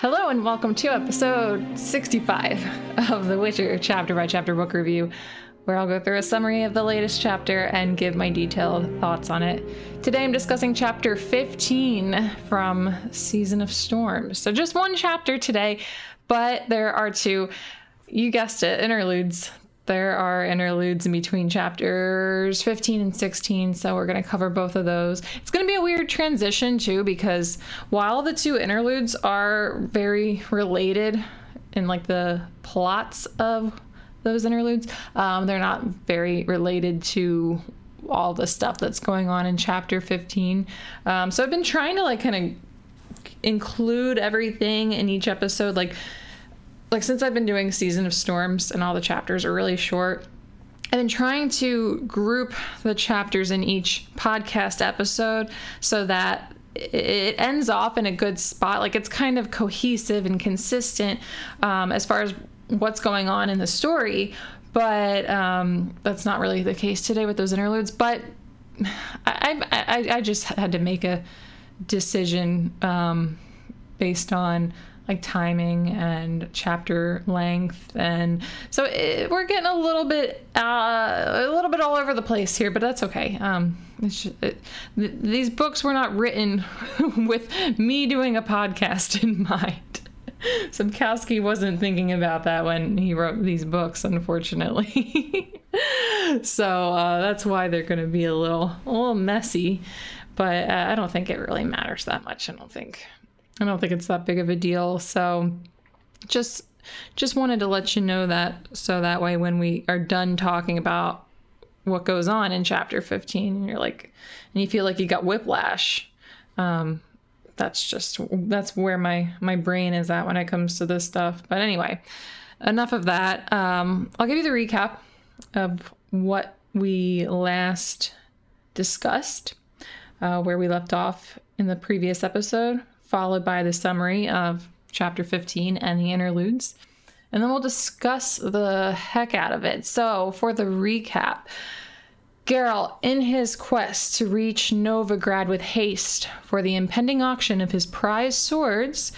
Hello and welcome to episode 65 of The Witcher chapter by chapter book review, where I'll go through a summary of the latest chapter and give my detailed thoughts on it. Today I'm discussing chapter 15 from Season of Storms. So just one chapter today, but there are two, you guessed it, interludes there are interludes in between chapters 15 and 16, so we're going to cover both of those. It's going to be a weird transition, too, because while the two interludes are very related in like the plots of those interludes, um, they're not very related to all the stuff that's going on in chapter 15. Um, so I've been trying to like kind of include everything in each episode, like like since I've been doing Season of Storms and all the chapters are really short, I've been trying to group the chapters in each podcast episode so that it ends off in a good spot. Like it's kind of cohesive and consistent um, as far as what's going on in the story. But um, that's not really the case today with those interludes. But I, I, I just had to make a decision um, based on like timing and chapter length and so it, we're getting a little bit uh, a little bit all over the place here but that's okay um, just, it, th- these books were not written with me doing a podcast in mind Sapkowski wasn't thinking about that when he wrote these books, unfortunately. so uh, that's why they're going to be a little, a little messy. But uh, I don't think it really matters that much. I don't think I don't think it's that big of a deal. So just just wanted to let you know that so that way when we are done talking about what goes on in chapter 15 and you're like and you feel like you got whiplash um that's just that's where my my brain is at when it comes to this stuff. But anyway enough of that. Um i'll give you the recap of what we last discussed uh, where we left off in the previous episode followed by the summary of chapter 15 and the interludes. And then we'll discuss the heck out of it. So, for the recap, Geralt, in his quest to reach Novigrad with haste for the impending auction of his prized swords,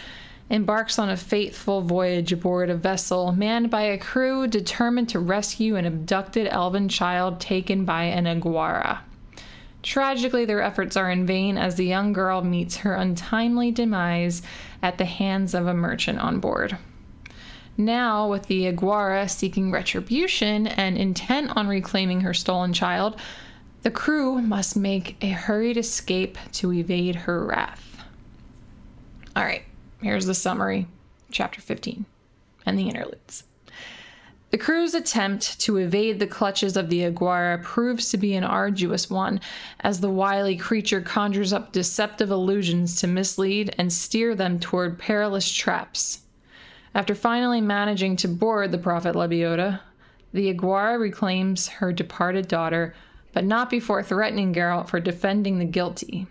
embarks on a fateful voyage aboard a vessel manned by a crew determined to rescue an abducted elven child taken by an Aguara. Tragically, their efforts are in vain as the young girl meets her untimely demise at the hands of a merchant on board. Now, with the Aguara seeking retribution and intent on reclaiming her stolen child, the crew must make a hurried escape to evade her wrath. All right, here's the summary, chapter 15, and the interludes. The crew's attempt to evade the clutches of the Aguara proves to be an arduous one, as the wily creature conjures up deceptive illusions to mislead and steer them toward perilous traps. After finally managing to board the Prophet Lebioda, the Aguara reclaims her departed daughter, but not before threatening Geralt for defending the guilty.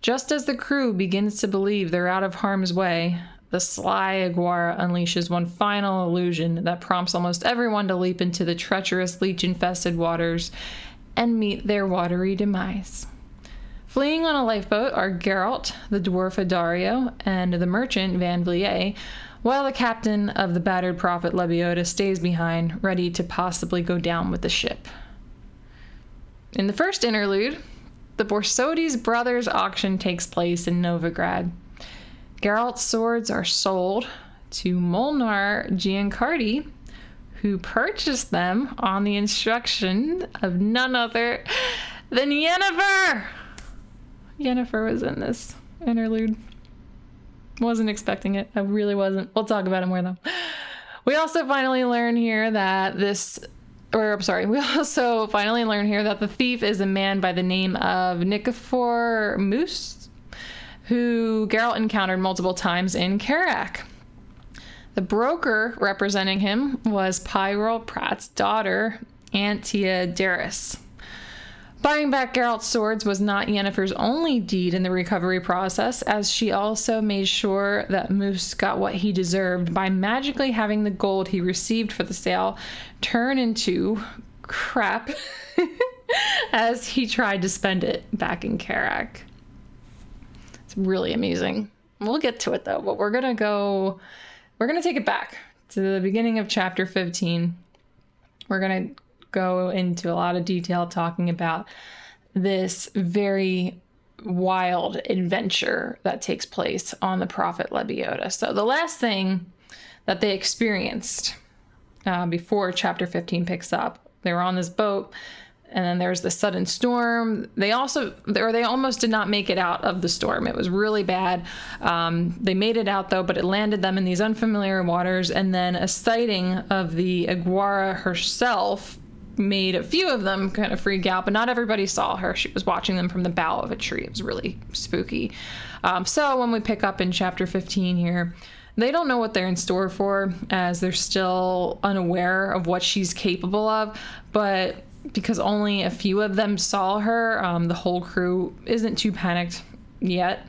Just as the crew begins to believe they're out of harm's way, the sly Aguara unleashes one final illusion that prompts almost everyone to leap into the treacherous leech infested waters and meet their watery demise. Fleeing on a lifeboat are Geralt, the dwarf Addario, and the merchant Van Vliet, while the captain of the battered prophet Lebioda stays behind, ready to possibly go down with the ship. In the first interlude, the Borsodi's brothers auction takes place in Novigrad. Geralt's swords are sold to Molnar Giancardi, who purchased them on the instruction of none other than Yennefer. Yennefer was in this interlude. Wasn't expecting it. I really wasn't. We'll talk about it more though. We also finally learn here that this, or I'm sorry, we also finally learn here that the thief is a man by the name of Nikefor Muus who Geralt encountered multiple times in Kerack. The broker representing him was Pyral Pratt's daughter, Antea Derris. Buying back Geralt's swords was not Yennefer's only deed in the recovery process, as she also made sure that Muus got what he deserved by magically having the gold he received for the sale turn into crap as he tried to spend it back in Kerack. It's really amazing. we'll get to it though, but we're going to go, we're going to take it back to the beginning of chapter 15. We're going to go into a lot of detail talking about this very wild adventure that takes place on the prophet Lebioda. So the last thing that they experienced uh, before chapter 15 picks up, they were on this boat and then there's the sudden storm. They also, or they almost did not make it out of the storm. It was really bad. Um, they made it out though, but it landed them in these unfamiliar waters. And then a sighting of the Aguara herself made a few of them kind of freak out, but not everybody saw her. She was watching them from the bough of a tree. It was really spooky. Um, so when we pick up in chapter 15 here, they don't know what they're in store for as they're still unaware of what she's capable of, but because only a few of them saw her, um, the whole crew isn't too panicked yet.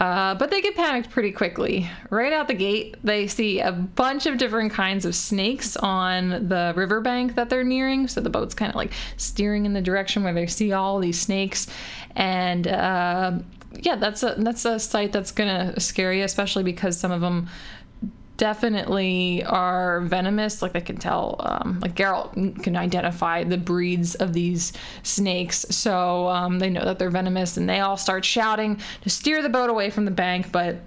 Uh, but they get panicked pretty quickly. Right out the gate, they see a bunch of different kinds of snakes on the riverbank that they're nearing. So the boat's kind of like steering in the direction where they see all these snakes. And uh, yeah, that's a that's a sight that's gonna scare you, especially because some of them definitely are venomous. Like they can tell, um, like Geralt can identify the breeds of these snakes, so um, they know that they're venomous, and they all start shouting to steer the boat away from the bank, but.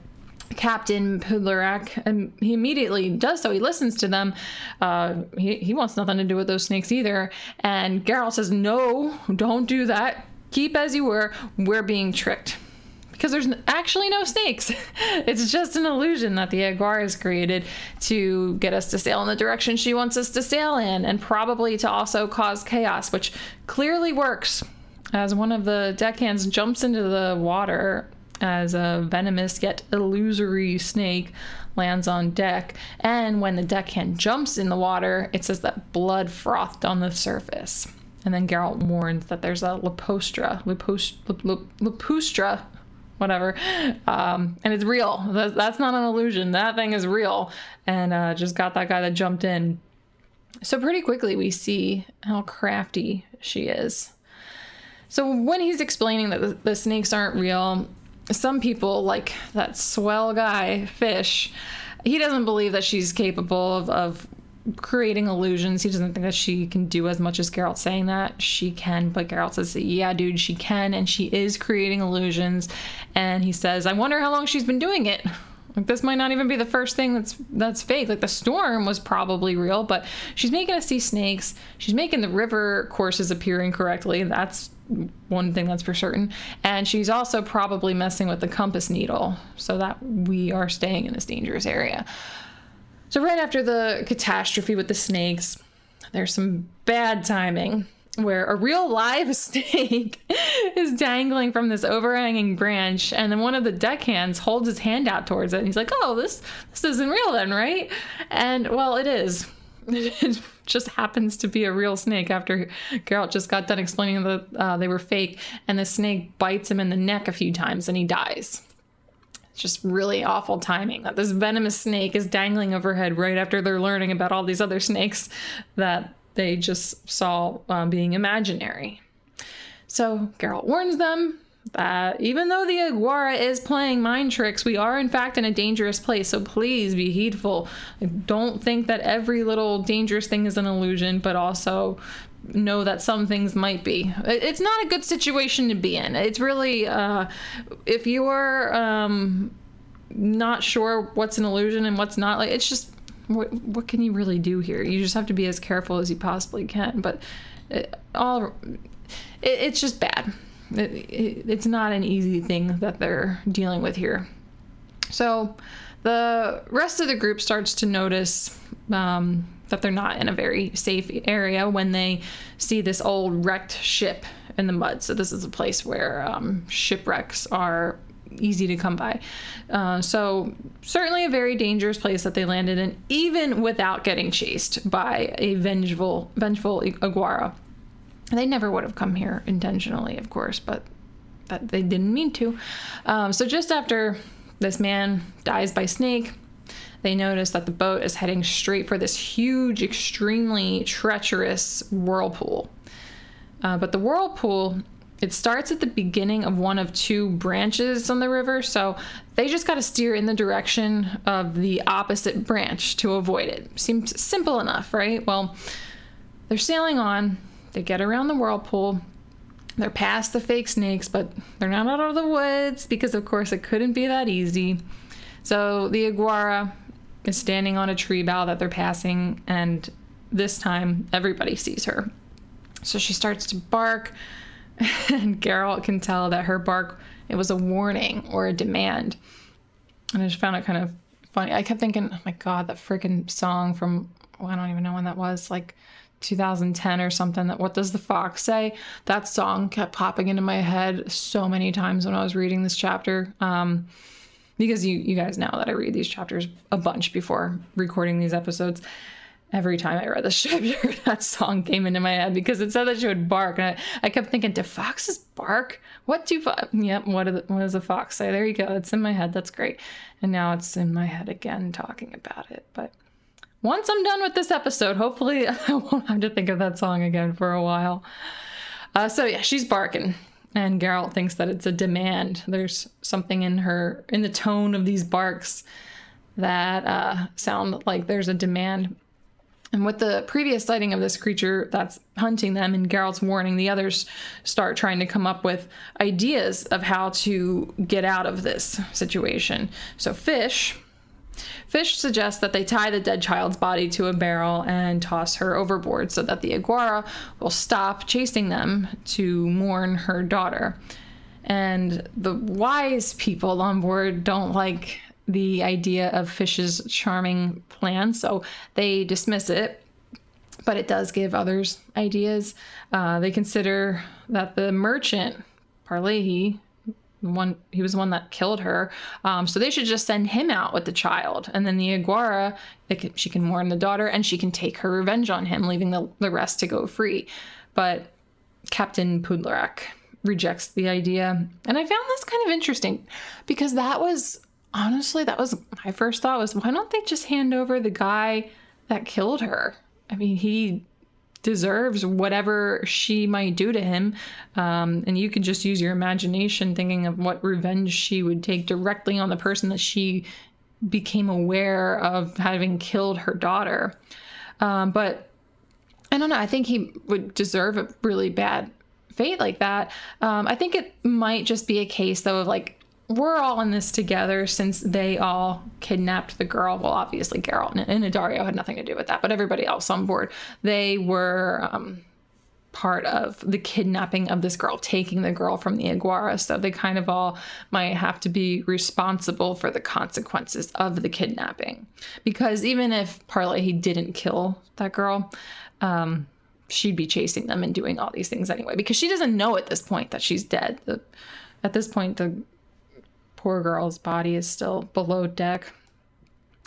Captain Pudlorak, and he immediately does so. He listens to them. Uh, he, he wants nothing to do with those snakes either. And Geralt says, No, don't do that. Keep as you were. We're being tricked because there's actually no snakes. it's just an illusion that the Aguara has created to get us to sail in the direction she wants us to sail in, and probably to also cause chaos, which clearly works. As one of the deckhands jumps into the water as a venomous yet illusory snake lands on deck, and when the deckhand jumps in the water, it says that blood frothed on the surface. And then Geralt warns that there's a Lepostra, Lepos, Lepustra whatever. Um, and it's real. That's, not an illusion. That thing is real. And uh, just got that guy that jumped in. So pretty quickly we see how crafty she is. So when he's explaining that the, the snakes aren't real, some people like that swell guy fish he doesn't believe that she's capable of, of creating illusions. He doesn't think that she can do as much as Geralt saying that. She can, but Geralt says, yeah, dude, she can, and she is creating illusions. And he says, I wonder how long she's been doing it. Like this might not even be the first thing that's that's fake. Like the storm was probably real, but she's making us see snakes. She's making the river courses appear incorrectly. That's one thing that's for certain. And she's also probably messing with the compass needle so that we are staying in this dangerous area. So, right after the catastrophe with the snakes, there's some bad timing where a real live snake is dangling from this overhanging branch and then one of the deckhands holds his hand out towards it and he's like oh this this isn't real then right? And well it is. It just happens to be a real snake after Geralt just got done explaining that uh, they were fake and the snake bites him in the neck a few times and he dies it's just really awful timing that this venomous snake is dangling overhead right after they're learning about all these other snakes that they just saw um, being imaginary. So Geralt warns them that even though the Aguara is playing mind tricks, we are in fact in a dangerous place. So please be heedful. Don't think that every little dangerous thing is an illusion, but also know that some things might be. It's not a good situation to be in. It's really, uh, if you are um, not sure what's an illusion and what's not, like it's just what what can you really do here? You just have to be as careful as you possibly can. But it, all, it, it's just bad. It, it's not an easy thing that they're dealing with here. So the rest of the group starts to notice um, that they're not in a very safe area when they see this old wrecked ship in the mud. So this is a place where um, shipwrecks are easy to come by. Uh, so certainly a very dangerous place that they landed in, even without getting chased by a vengeful, vengeful Aguara. They never would have come here intentionally, of course, but that they didn't mean to. Um, so just after this man dies by snake, they notice that the boat is heading straight for this huge, extremely treacherous whirlpool. Uh, but the whirlpool it starts at the beginning of one of two branches on the river, so they just got to steer in the direction of the opposite branch to avoid it. Seems simple enough, right? Well, they're sailing on, they get around the whirlpool, they're past the fake snakes, but they're not out of the woods because, of course, it couldn't be that easy. So the Aguara is standing on a tree bough that they're passing, and this time everybody sees her. So she starts to bark and Geralt can tell that her bark it was a warning or a demand. And I just found it kind of funny. I kept thinking, oh my god, that freaking song from well, I don't even know when that was, like 2010 or something. That what does the fox say? That song kept popping into my head so many times when I was reading this chapter. Um, because you you guys know that I read these chapters a bunch before recording these episodes every time I read the chapter, that song came into my head because it said that she would bark. And I, I kept thinking, do foxes bark? What do fox? Yep, what, the, what does a fox say? There you go. It's in my head. That's great. And now it's in my head again talking about it. But once I'm done with this episode, hopefully I won't have to think of that song again for a while. Uh, so yeah, she's barking. And Geralt thinks that it's a demand. There's something in her, in the tone of these barks that uh, sound like there's a demand. And with the previous sighting of this creature that's hunting them and Geralt's warning, the others start trying to come up with ideas of how to get out of this situation. So Fish Fish suggests that they tie the dead child's body to a barrel and toss her overboard so that the Aguara will stop chasing them to mourn her daughter. And the wise people on board don't like the idea of Fish's charming plan, so they dismiss it. But it does give others ideas. Uh, they consider that the merchant, Parlehi, one he was the one that killed her. Um, so they should just send him out with the child, and then the Aguara, can, she can warn the daughter, and she can take her revenge on him, leaving the, the rest to go free. But Captain Pudlorak rejects the idea, and I found this kind of interesting because that was honestly, that was my first thought was why don't they just hand over the guy that killed her? I mean, he deserves whatever she might do to him. Um, and you could just use your imagination thinking of what revenge she would take directly on the person that she became aware of having killed her daughter. Um, but I don't know. I think he would deserve a really bad fate like that. Um, I think it might just be a case, though, of like we're all in this together since they all kidnapped the girl. Well, obviously, Geralt and Addario had nothing to do with that, but everybody else on board, they were um, part of the kidnapping of this girl, taking the girl from the Aguara. So they kind of all might have to be responsible for the consequences of the kidnapping. Because even if Parley didn't kill that girl, um, she'd be chasing them and doing all these things anyway, because she doesn't know at this point that she's dead. The, at this point, the poor girl's body is still below deck.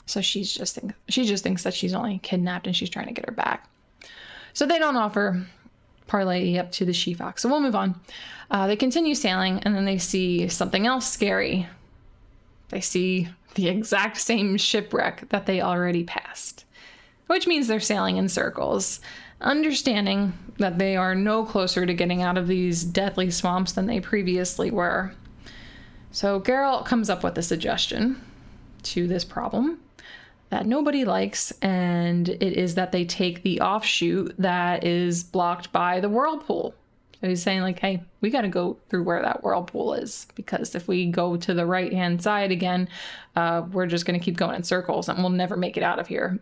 So she's just think she just thinks that she's only kidnapped and she's trying to get her back. So they don't offer Parley up to the she fox. So we'll move on. Uh, they continue sailing and then they see something else scary. They see the exact same shipwreck that they already passed, which means they're sailing in circles, understanding that they are no closer to getting out of these deadly swamps than they previously were. So Geralt comes up with a suggestion to this problem that nobody likes, and it is that they take the offshoot that is blocked by the whirlpool. So he's saying, like, hey, we got to go through where that whirlpool is because if we go to the right hand side again, uh, we're just going to keep going in circles and we'll never make it out of here.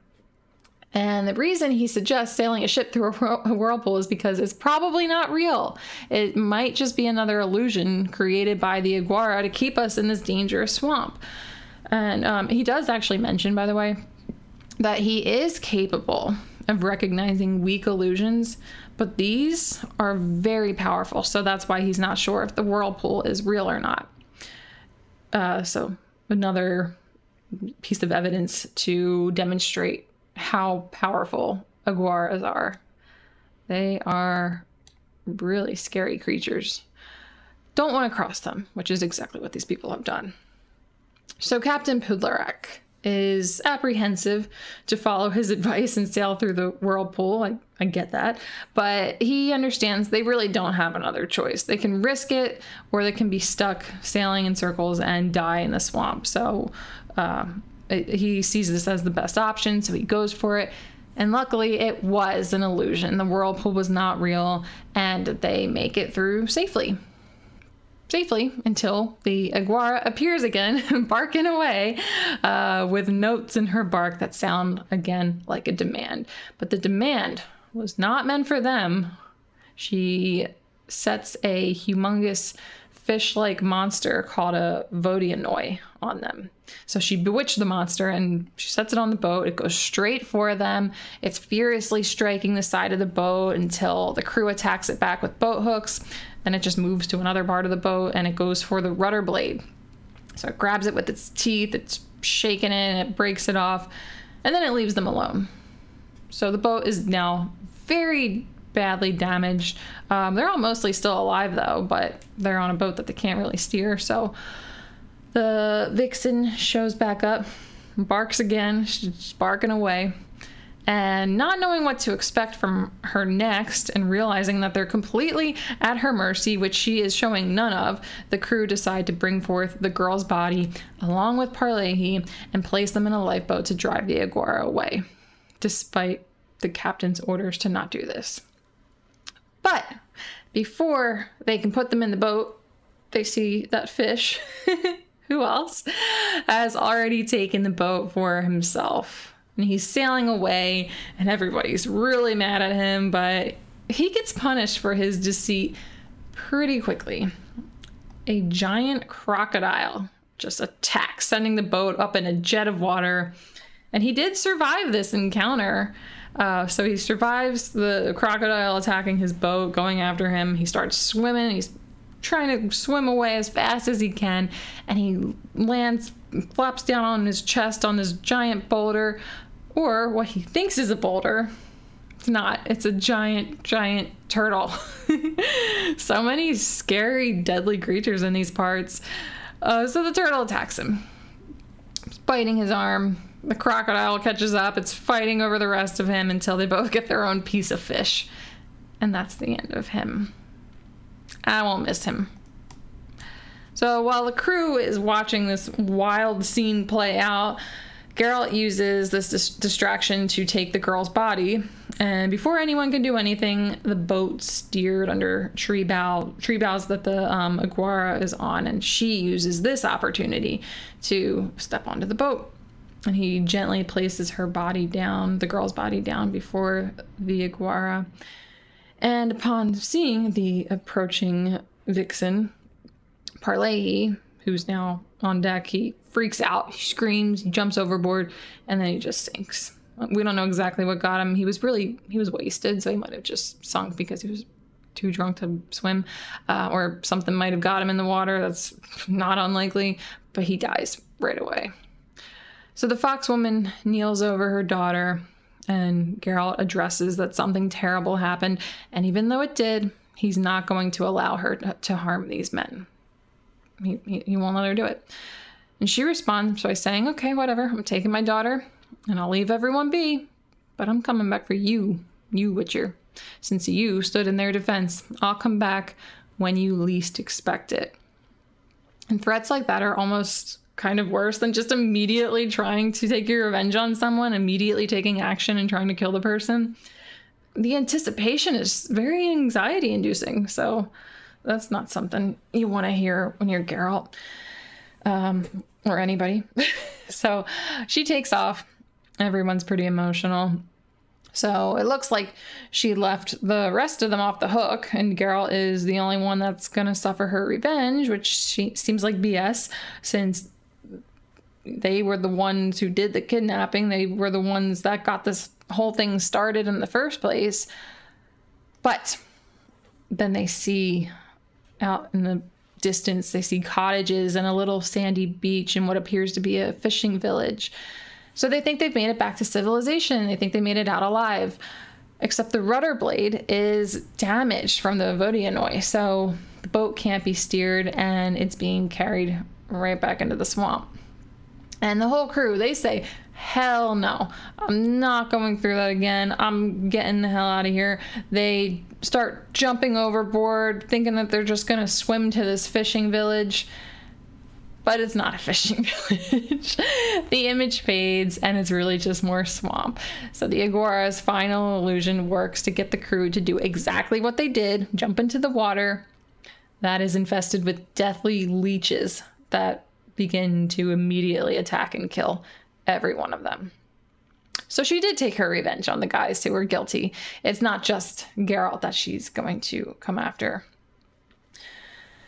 And the reason he suggests sailing a ship through a whirlpool is because it's probably not real. It might just be another illusion created by the Aguara to keep us in this dangerous swamp. And um, he does actually mention, by the way, that he is capable of recognizing weak illusions, but these are very powerful. So that's why he's not sure if the whirlpool is real or not. Uh, so, another piece of evidence to demonstrate how powerful aguaras are. They are really scary creatures. Don't want to cross them, which is exactly what these people have done. So Captain Pudlorak is apprehensive to follow his advice and sail through the whirlpool. I, I get that. But he understands they really don't have another choice. They can risk it or they can be stuck sailing in circles and die in the swamp. So um, he sees this as the best option, so he goes for it. And luckily, it was an illusion. The whirlpool was not real, and they make it through safely. Safely until the Aguara appears again, barking away uh, with notes in her bark that sound again like a demand. But the demand was not meant for them. She sets a humongous fish like monster called a Vodianoi on them. So she bewitched the monster and she sets it on the boat. It goes straight for them. It's furiously striking the side of the boat until the crew attacks it back with boat hooks. Then it just moves to another part of the boat and it goes for the rudder blade. So it grabs it with its teeth, it's shaking it, and it breaks it off, and then it leaves them alone. So the boat is now very badly damaged. Um, they're all mostly still alive though, but they're on a boat that they can't really steer. So the vixen shows back up, barks again, she's barking away. And not knowing what to expect from her next and realizing that they're completely at her mercy, which she is showing none of, the crew decide to bring forth the girl's body along with Parlehi and place them in a lifeboat to drive the Aguara away, despite the captain's orders to not do this. But before they can put them in the boat, they see that fish, who else, has already taken the boat for himself. And he's sailing away, and everybody's really mad at him, but he gets punished for his deceit pretty quickly. A giant crocodile just attacks, sending the boat up in a jet of water. And he did survive this encounter. Uh, so he survives the crocodile attacking his boat, going after him. He starts swimming. He's trying to swim away as fast as he can, and he lands, flops down on his chest on this giant boulder, or what he thinks is a boulder. It's not. It's a giant, giant turtle. so many scary, deadly creatures in these parts. Uh, so the turtle attacks him, biting his arm the crocodile catches up. It's fighting over the rest of him until they both get their own piece of fish. And that's the end of him. I won't miss him. So while the crew is watching this wild scene play out, Geralt uses this dis- distraction to take the girl's body. And before anyone can do anything, the boat steered under tree bough tree boughs that the um, Aguara is on, and she uses this opportunity to step onto the boat and he gently places her body down, the girl's body down before the Aguara. And upon seeing the approaching vixen, Parlehi, who's now on deck, he freaks out, he screams, he jumps overboard, and then he just sinks. We don't know exactly what got him. He was really he was wasted, so he might have just sunk because he was too drunk to swim, uh, or something might have got him in the water. That's not unlikely, but he dies right away. So the fox woman kneels over her daughter, and Geralt addresses that something terrible happened, and even though it did, he's not going to allow her to, to harm these men. He, he, he won't let her do it. And she responds by saying, Okay, whatever, I'm taking my daughter, and I'll leave everyone be, but I'm coming back for you, you Witcher. Since you stood in their defense, I'll come back when you least expect it. And threats like that are almost kind of worse than just immediately trying to take your revenge on someone, immediately taking action and trying to kill the person. The anticipation is very anxiety inducing. So that's not something you want to hear when you're Geralt um, or anybody. so she takes off. Everyone's pretty emotional. So it looks like she left the rest of them off the hook, and Geralt is the only one that's going to suffer her revenge, which she, seems like BS since they were the ones who did the kidnapping. They were the ones that got this whole thing started in the first place. But then they see out in the distance, they see cottages and a little sandy beach and what appears to be a fishing village. So they think they've made it back to civilization. They think they made it out alive. Except the rudder blade is damaged from the Vodyanoi. So the boat can't be steered and it's being carried right back into the swamp. And the whole crew, they say, hell no, I'm not going through that again. I'm getting the hell out of here. They start jumping overboard, thinking that they're just going to swim to this fishing village. But it's not a fishing village. the image fades and it's really just more swamp. So the Aguara's final illusion works to get the crew to do exactly what they did jump into the water that is infested with deathly leeches that begin to immediately attack and kill every one of them. So she did take her revenge on the guys who were guilty. It's not just Geralt that she's going to come after.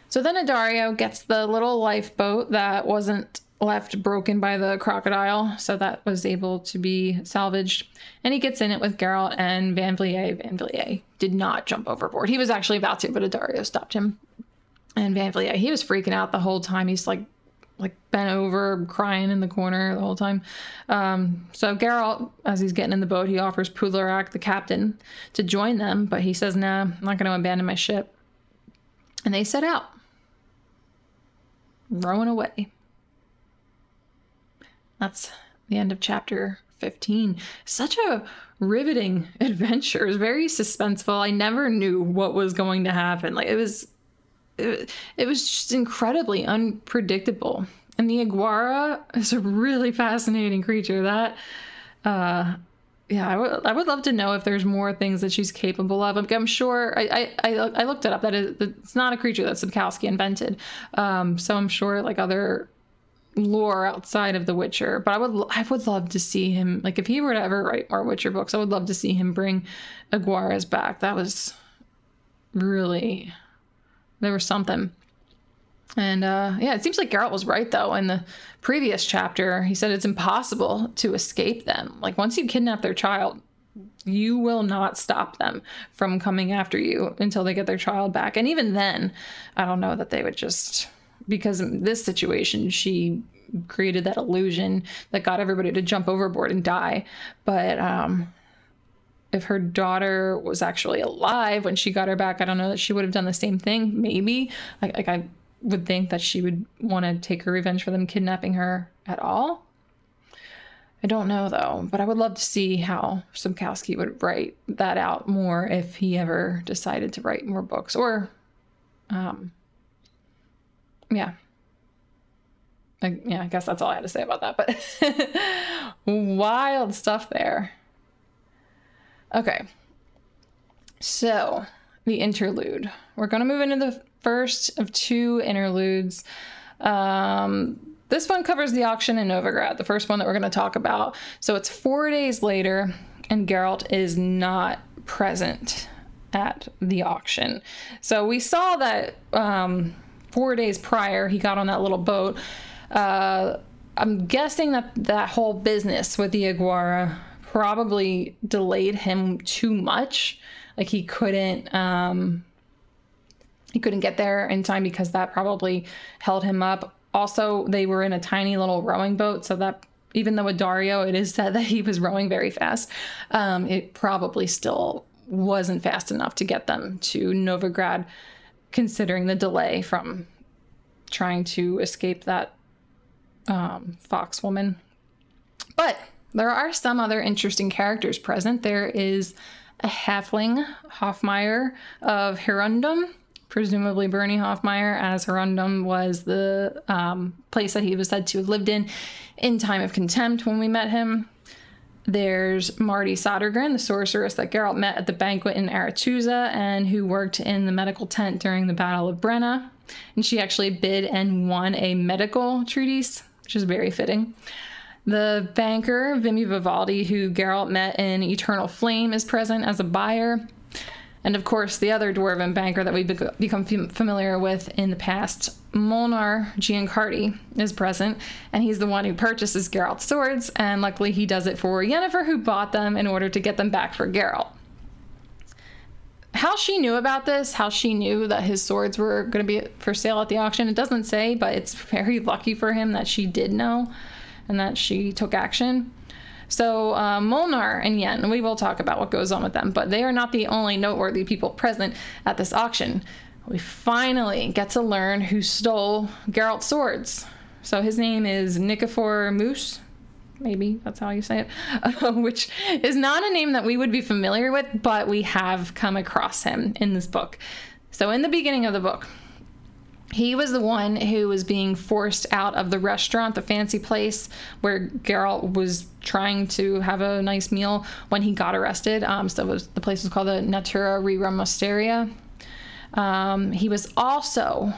So then Addario gets the little lifeboat that wasn't left broken by the crocodile, so that was able to be salvaged. And he gets in it with Geralt and Van Vliet. Van Vliet did not jump overboard. He was actually about to, but Addario stopped him. And Van Vliet, he was freaking out the whole time. He's like like bent over, crying in the corner the whole time. Um, so Geralt, as he's getting in the boat, he offers Pudlorak, the captain, to join them, but he says, "Nah, I'm not going to abandon my ship." And they set out, rowing away. That's the end of chapter 15. Such a riveting adventure. It was very suspenseful. I never knew what was going to happen. Like it was it, it was just incredibly unpredictable. And the Aguara is a really fascinating creature. That, uh, yeah, I would would love to know if there's more things that she's capable of. I'm, I'm sure I, I I looked it up. That is, it's not a creature that Sapkowski invented. Um, so I'm sure like other lore outside of The Witcher. But I would I would love to see him like if he were to ever write more Witcher books, I would love to see him bring Aguaras back. That was really there was something. And uh, yeah, it seems like Geralt was right though. In the previous chapter, he said it's impossible to escape them. Like once you kidnap their child, you will not stop them from coming after you until they get their child back. And even then, I don't know that they would just because in this situation she created that illusion that got everybody to jump overboard and die. But um, if her daughter was actually alive when she got her back, I don't know that she would have done the same thing. Maybe like, like I would think that she would want to take her revenge for them kidnapping her at all. I don't know though, but I would love to see how Sapkowski would write that out more if he ever decided to write more books or, um, yeah. I, yeah, I guess that's all I had to say about that, but wild stuff there. Okay. So, the interlude. We're going to move into the first of two interludes. Um, this one covers the auction in Novigrad, the first one that we're going to talk about. So it's four days later, and Geralt is not present at the auction. So we saw that um, four days prior, he got on that little boat. Uh, I'm guessing that that whole business with the Aguara probably delayed him too much. Like he couldn't um he couldn't get there in time because that probably held him up. Also, they were in a tiny little rowing boat, so that even though with Dario it is said that he was rowing very fast, um, it probably still wasn't fast enough to get them to Novigrad, considering the delay from trying to escape that um, fox woman. But there are some other interesting characters present. There is a halfling, Hofmeier of Hirundum, presumably Bernie Hofmeier, as Hirundum was the um, place that he was said to have lived in in time of contempt when we met him. There's Marti Sodergren, the sorceress that Geralt met at the banquet in Aretuza and who worked in the medical tent during the Battle of Brenna. And she actually bid and won a medical treatise, which is very fitting. The banker, Vimme Vivaldi, who Geralt met in Eternal Flame, is present as a buyer. And of course, the other dwarven banker that we've become familiar with in the past, Molnar Giancardi, is present, and he's the one who purchases Geralt's swords, and luckily he does it for Yennefer, who bought them in order to get them back for Geralt. How she knew about this, how she knew that his swords were going to be for sale at the auction, it doesn't say, but it's very lucky for him that she did know and that she took action. So uh, Molnar and Yen, we will talk about what goes on with them, but they are not the only noteworthy people present at this auction. We finally get to learn who stole Geralt's swords. So his name is Nikefor Muus. Maybe that's how you say it, uh, which is not a name that we would be familiar with, but we have come across him in this book. So, in the beginning of the book, he was the one who was being forced out of the restaurant, the fancy place where Geralt was trying to have a nice meal when he got arrested. Um, so was, the place was called the Natura Rerum Mosteria. Um, he was also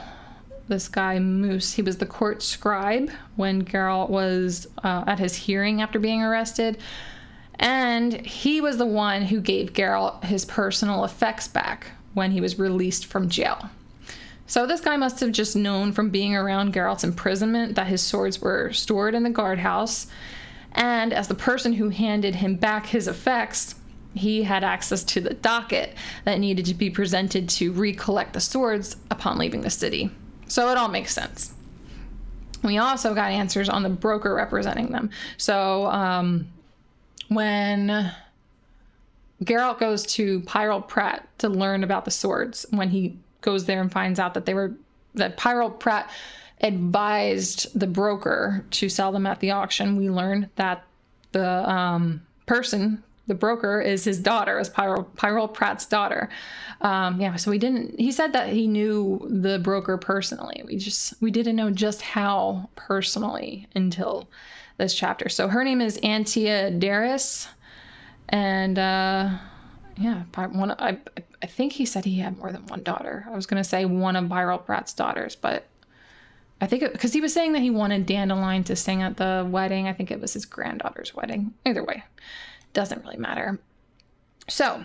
this guy Muus. He was the court scribe when Geralt was uh, at his hearing after being arrested. And he was the one who gave Geralt his personal effects back when he was released from jail. So this guy must have just known from being around Geralt's imprisonment that his swords were stored in the guardhouse. And as the person who handed him back his effects, he had access to the docket that needed to be presented to recollect the swords upon leaving the city. So it all makes sense. We also got answers on the broker representing them. So um, when Geralt goes to Pyral Pratt to learn about the swords, when he goes there and finds out that they were that Pyral Pratt advised the broker to sell them at the auction, we learn that the um, person the broker is his daughter, is Pyral, Pyrrol Pratt's daughter. Um, yeah, so we didn't. He said that he knew the broker personally. We just we didn't know just how personally until this chapter. So her name is Antea Derris, and uh, yeah, one. I I think he said he had more than one daughter. I was gonna say one of Pyral Pratt's daughters, but I think because he was saying that he wanted Dandelion to sing at the wedding. I think it was his granddaughter's wedding. Either way, doesn't really matter. So,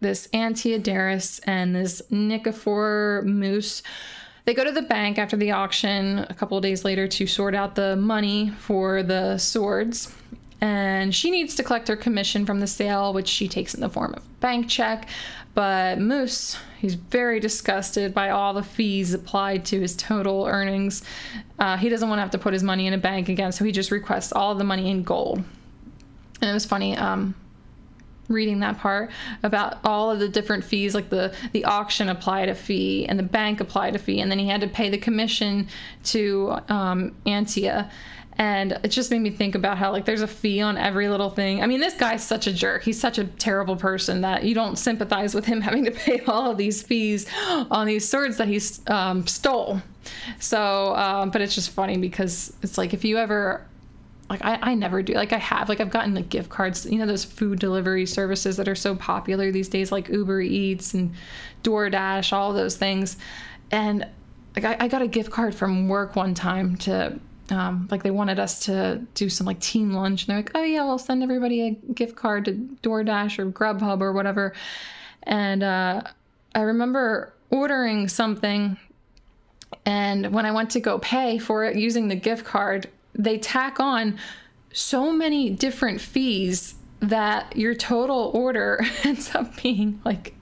this Antea Derris and this Nikefor Muus, they go to the bank after the auction a couple of days later to sort out the money for the swords. And she needs to collect her commission from the sale, which she takes in the form of a bank check. But Muus, he's very disgusted by all the fees applied to his total earnings. Uh, he doesn't want to have to put his money in a bank again, so he just requests all the money in gold. And it was funny um, reading that part about all of the different fees like the the auction applied a fee and the bank applied a fee and then he had to pay the commission to um, Antea and it just made me think about how like there's a fee on every little thing. I mean, this guy's such a jerk. He's such a terrible person that you don't sympathize with him having to pay all of these fees on these swords that he um, stole. So, um, but it's just funny because it's like if you ever like I, I never do like i have like i've gotten like gift cards you know those food delivery services that are so popular these days like uber eats and doordash all those things and like I, I got a gift card from work one time to um, like they wanted us to do some like team lunch and they're like oh yeah we'll send everybody a gift card to doordash or grubhub or whatever. And uh, i remember ordering something and when i went to go pay for it using the gift card they tack on so many different fees that your total order ends up being like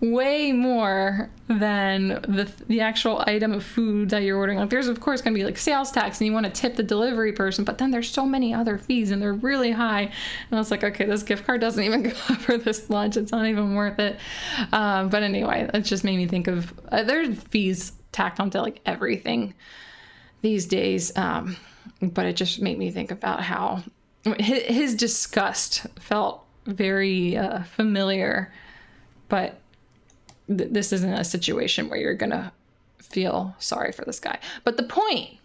way more than the the actual item of food that you're ordering. Like there's of course going to be like sales tax and you want to tip the delivery person, but then there's so many other fees and they're really high. And I was like, okay, this gift card doesn't even cover this lunch. It's not even worth it. Um, but anyway, it just made me think of uh, there's fees tacked onto like everything these days. Um, but it just made me think about how his, his disgust felt very uh, familiar. But th- this isn't a situation where you're going to feel sorry for this guy. But the point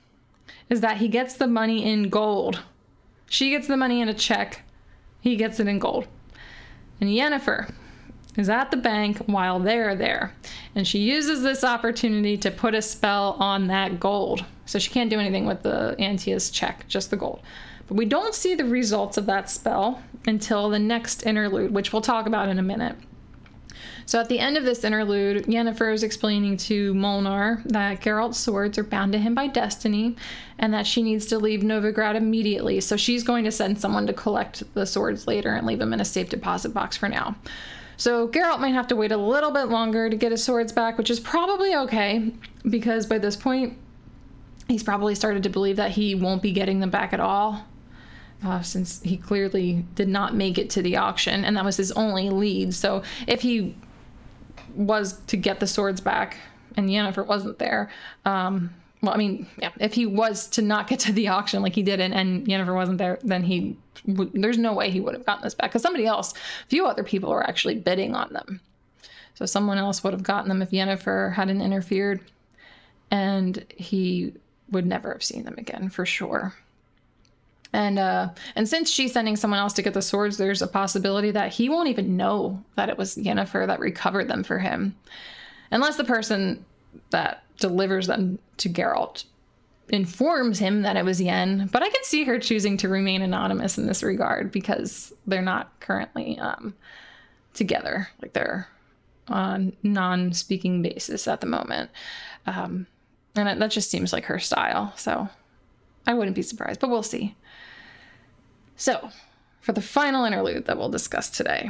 is that he gets the money in gold. She gets the money in a check. He gets it in gold. And Yennefer, is at the bank while they're there. And she uses this opportunity to put a spell on that gold. So she can't do anything with the Antea's check, just the gold. But we don't see the results of that spell until the next interlude, which we'll talk about in a minute. So at the end of this interlude, Yennefer is explaining to Molnar that Geralt's swords are bound to him by destiny and that she needs to leave Novigrad immediately. So she's going to send someone to collect the swords later and leave them in a safe deposit box for now. So Geralt might have to wait a little bit longer to get his swords back, which is probably okay because by this point, he's probably started to believe that he won't be getting them back at all. Uh, since he clearly did not make it to the auction, and that was his only lead. So if he was to get the swords back and Yennefer wasn't there, um, well, I mean, yeah, if he was to not get to the auction like he didn't and Yennefer wasn't there, then he w- there's no way he would have gotten this back because somebody else, a few other people were actually bidding on them. So someone else would have gotten them if Yennefer hadn't interfered, and he would never have seen them again for sure. And uh, and since she's sending someone else to get the swords, there's a possibility that he won't even know that it was Yennefer that recovered them for him, unless the person that delivers them to Geralt informs him that it was Yen. But I can see her choosing to remain anonymous in this regard because they're not currently um, together. Like they're on non-speaking basis at the moment, um, and that just seems like her style. So I wouldn't be surprised, but we'll see. So, for the final interlude that we'll discuss today,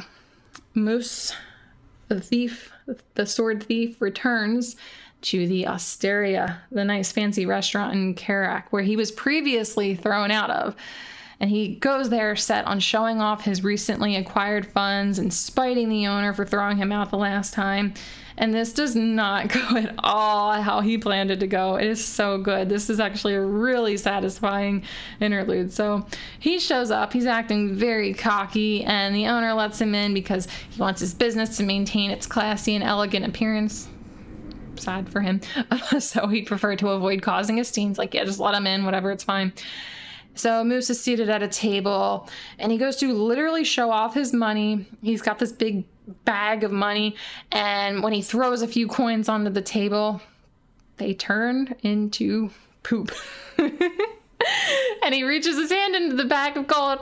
Muus, the thief, the sword thief, returns to the Osteria, the nice fancy restaurant in Kerack, where he was previously thrown out of. And he goes there set on showing off his recently acquired funds and spiting the owner for throwing him out the last time. And this does not go at all how he planned it to go. It is so good. This is actually a really satisfying interlude. So he shows up, he's acting very cocky, and the owner lets him in because he wants his business to maintain its classy and elegant appearance sad for him. so he'd prefer to avoid causing a scene. He's like, yeah, just let him in, whatever, it's fine. So Muus is seated at a table and he goes to literally show off his money. He's got this big bag of money, and when he throws a few coins onto the table, they turn into poop. and he reaches his hand into the bag of gold,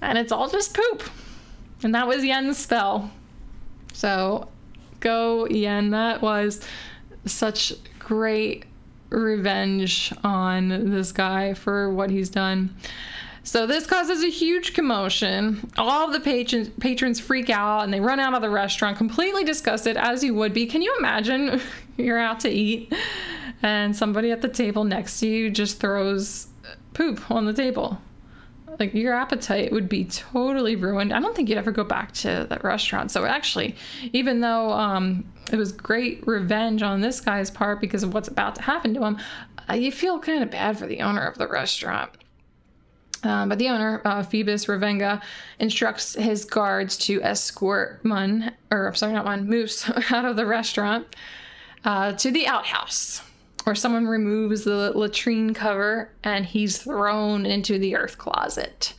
and it's all just poop. And that was Yen's spell. So go, Yen. That was such great revenge on this guy for what he's done. So this causes a huge commotion. All of the patrons patrons freak out and they run out of the restaurant completely disgusted as you would be. Can you imagine you're out to eat and somebody at the table next to you just throws poop on the table? like your appetite would be totally ruined. I don't think you'd ever go back to that restaurant. So actually, even though um, it was great revenge on this guy's part because of what's about to happen to him, uh, you feel kind of bad for the owner of the restaurant. Um, but the owner, uh, Febus Ravenga, instructs his guards to escort Mun, or I'm sorry, not Mun, Muus, out of the restaurant uh, to the outhouse where someone removes the latrine cover and he's thrown into the earth closet.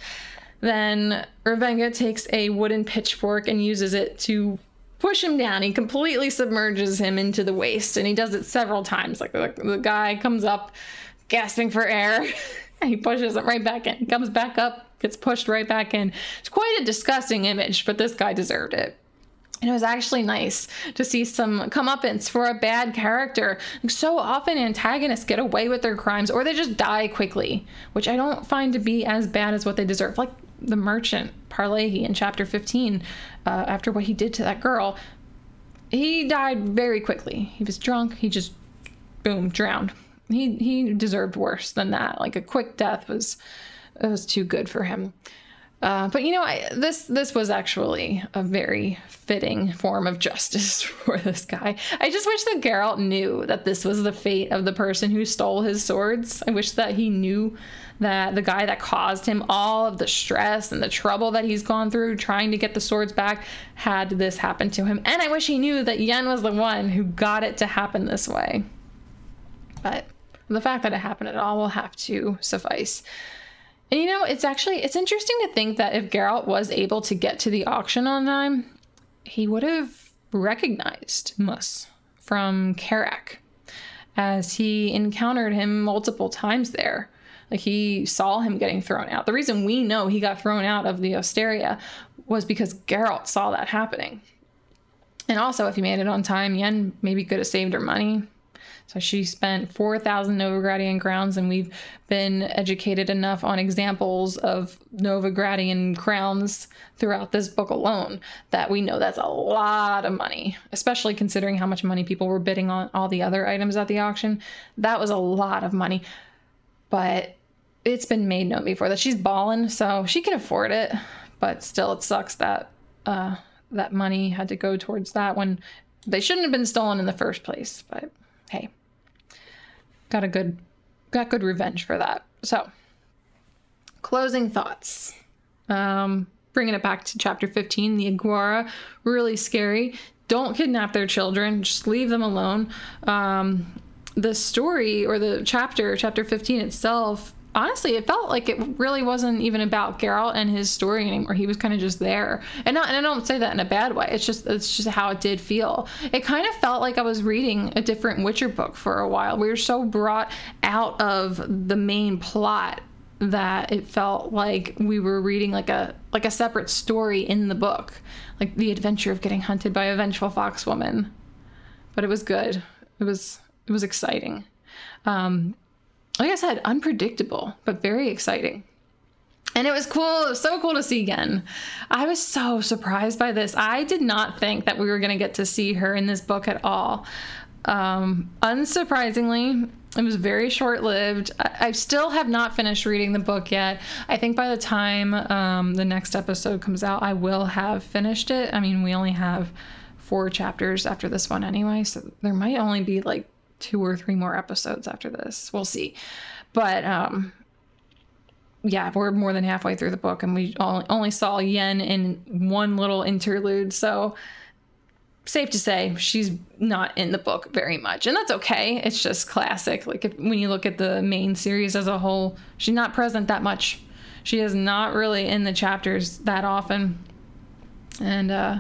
Then Ravenga takes a wooden pitchfork and uses it to push him down. He completely submerges him into the waste, and he does it several times. Like the, the guy comes up gasping for air, he pushes him right back in. Comes back up, gets pushed right back in. It's quite a disgusting image, but this guy deserved it. And it was actually nice to see some comeuppance for a bad character. Like so often, antagonists get away with their crimes or they just die quickly, which I don't find to be as bad as what they deserve. Like the merchant, Parlaghy, in chapter 15, uh, after what he did to that girl, he died very quickly. He was drunk, he just, boom, drowned. He, he deserved worse than that. Like a quick death was, it was too good for him. Uh, but you know, I, this this was actually a very fitting form of justice for this guy. I just wish that Geralt knew that this was the fate of the person who stole his swords. I wish that he knew that the guy that caused him all of the stress and the trouble that he's gone through trying to get the swords back had this happen to him. And I wish he knew that Yen was the one who got it to happen this way. But the fact that it happened at all will have to suffice. And you know, it's actually it's interesting to think that if Geralt was able to get to the auction on time, he would have recognized Muus from Kerack, as he encountered him multiple times there. Like he saw him getting thrown out. The reason we know he got thrown out of the Osteria was because Geralt saw that happening. And also, if he made it on time, Yen maybe could have saved her money. So she spent 4,000 Novigradian crowns, and we've been educated enough on examples of Novigradian crowns throughout this book alone that we know that's a lot of money, especially considering how much money people were bidding on all the other items at the auction. That was a lot of money. But it's been made known before that she's balling, so she can afford it. But still, it sucks that uh, that money had to go towards that when they shouldn't have been stolen in the first place. But hey. got a good got good revenge for that. So, closing thoughts. Um, bringing it back to chapter 15, the Aguara, really scary. Don't kidnap their children, just leave them alone. Um, the story or the chapter, chapter 15 itself, honestly, it felt like it really wasn't even about Geralt and his story anymore. He was kind of just there, and not, and I don't say that in a bad way. It's just it's just how it did feel. It kind of felt like I was reading a different Witcher book for a while. We were so brought out of the main plot that it felt like we were reading like a like a separate story in the book, like the adventure of getting hunted by a vengeful fox woman. But it was good. It was it was exciting. Um, like I said, unpredictable, but very exciting. And it was cool, so cool to see again. I was so surprised by this. I did not think that we were going to get to see her in this book at all. Um, unsurprisingly, it was very short lived. I, I, still have not finished reading the book yet. I think by the time um, the next episode comes out, I will have finished it. I mean, we only have four chapters after this one anyway, so there might only be like two or three more episodes after this. We'll see. But um yeah, we're more than halfway through the book and we only saw Yen in one little interlude. So safe to say she's not in the book very much and that's okay it's just classic like if, when you look at the main series as a whole she's not present that much she is not really in the chapters that often and uh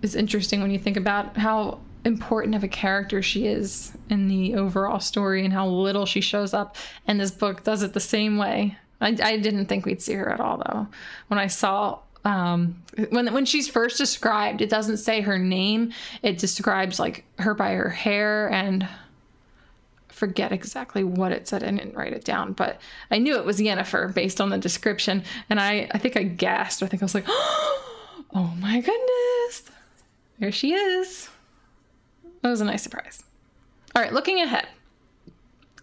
it's interesting when you think about how important of a character she is in the overall story and how little she shows up. And this book does it the same way. I, I didn't think we'd see her at all, though. When I saw um, when when she's first described, it doesn't say her name. It describes like her by her hair and forget exactly what it said. I didn't write it down, but I knew it was Yennefer based on the description. And I I think I gasped. I think I was like, oh my goodness, there she is. That was a nice surprise. All right, looking ahead.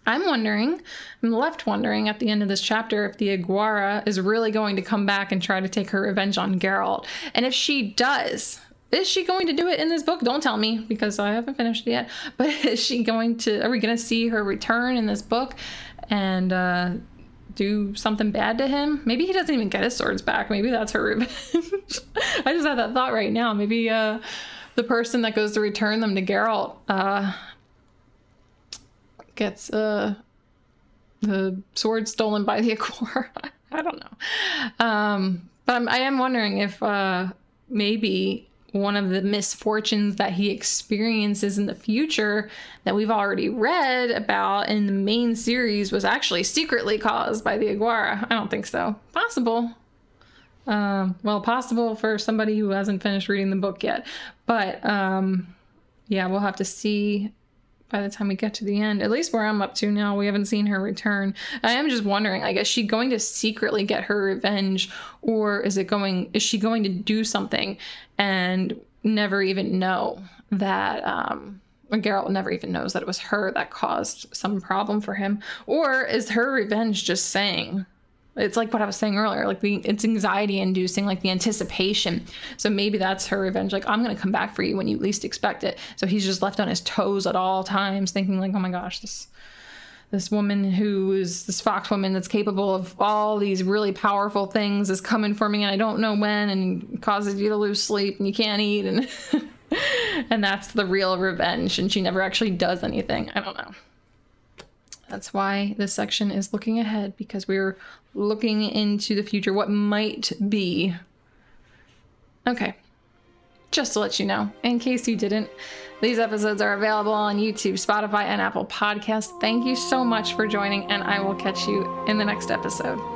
I'm wondering, I'm left wondering at the end of this chapter if the Aguara is really going to come back and try to take her revenge on Geralt. And if she does, is she going to do it in this book? Don't tell me because I haven't finished it yet. But is she going to, are we going to see her return in this book and uh, do something bad to him? Maybe he doesn't even get his swords back. Maybe that's her revenge. I just had that thought right now. Maybe, uh, the person that goes to return them to Geralt uh, gets uh, the sword stolen by the Aguara. I don't know. Um, but I'm, I am wondering if uh, maybe one of the misfortunes that he experiences in the future that we've already read about in the main series was actually secretly caused by the Aguara. I don't think so. Possible. Um, well, possible for somebody who hasn't finished reading the book yet. But um, yeah, we'll have to see by the time we get to the end. At least where I'm up to now, we haven't seen her return. I am just wondering, like, is she going to secretly get her revenge, or is it going? Is she going to do something and never even know that? Um, Geralt never even knows that it was her that caused some problem for him, or is her revenge just saying? It's like what I was saying earlier, like the it's anxiety inducing, like the anticipation. So maybe that's her revenge. Like I'm gonna come back for you when you least expect it. So he's just left on his toes at all times, thinking like, oh my gosh, this this woman who is this fox woman that's capable of all these really powerful things is coming for me and I don't know when and causes you to lose sleep and you can't eat and and that's the real revenge and she never actually does anything. I don't know. That's why this section is looking ahead because we're looking into the future, what might be. Okay, just to let you know, in case you didn't, these episodes are available on YouTube, Spotify, and Apple Podcasts. Thank you so much for joining, and I will catch you in the next episode.